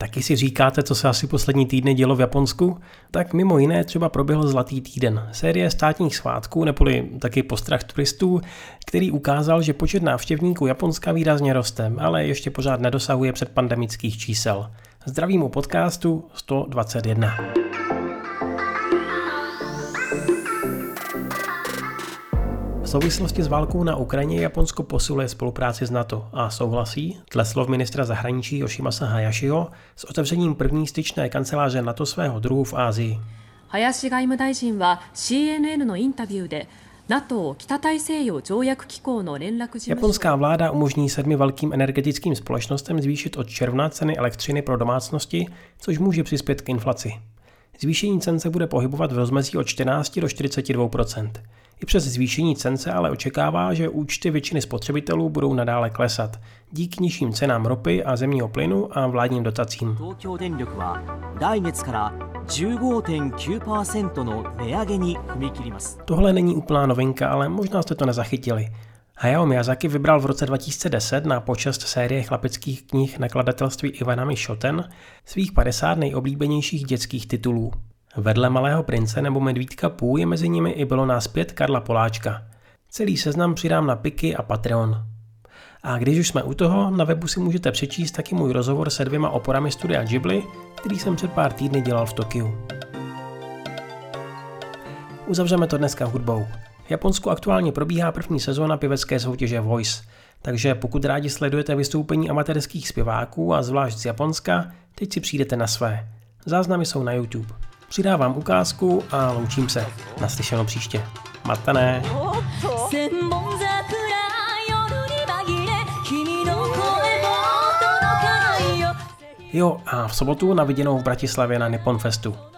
Taky si říkáte, co se asi poslední týdny dělo v Japonsku? Tak mimo jiné třeba proběhl Zlatý týden, série státních svátků neboli taky postrach turistů, který ukázal, že počet návštěvníků Japonska výrazně roste, ale ještě pořád nedosahuje předpandemických čísel. Zdravím u podcastu 121. souvislosti s válkou na Ukrajině Japonsko posiluje spolupráci s NATO a souhlasí, dle slov ministra zahraničí Yoshimasa Hayashiho, s otevřením první styčné kanceláře NATO svého druhu v Ázii. Hayashi 外務大臣は CNN のインタビューで NATO 北大西洋条約機構の連絡事務 Japonská vláda umožní sedmi velkým energetickým společnostem zvýšit od června ceny elektřiny pro domácnosti, což může přispět k inflaci. Zvýšení cen se bude pohybovat v rozmezí od 14 do 42 i přes zvýšení cen se ale očekává, že účty většiny spotřebitelů budou nadále klesat díky nižším cenám ropy a zemního plynu a vládním dotacím. Tohle není úplná novinka, ale možná jste to nezachytili. Hayao Miyazaki vybral v roce 2010 na počest série chlapeckých knih nakladatelství Ivanami Shoten svých 50 nejoblíbenějších dětských titulů. Vedle Malého prince nebo Medvídka Pů je mezi nimi i bylo nás pět Karla Poláčka. Celý seznam přidám na Piky a Patreon. A když už jsme u toho, na webu si můžete přečíst taky můj rozhovor se dvěma oporami studia Ghibli, který jsem před pár týdny dělal v Tokiu. Uzavřeme to dneska hudbou. V Japonsku aktuálně probíhá první sezóna pěvecké soutěže Voice, takže pokud rádi sledujete vystoupení amatérských zpěváků a zvlášť z Japonska, teď si přijdete na své. Záznamy jsou na YouTube. Přidávám ukázku a loučím se. Naslyšenou příště. Matané. Jo, a v sobotu na viděnou v Bratislavě na Nippon Festu.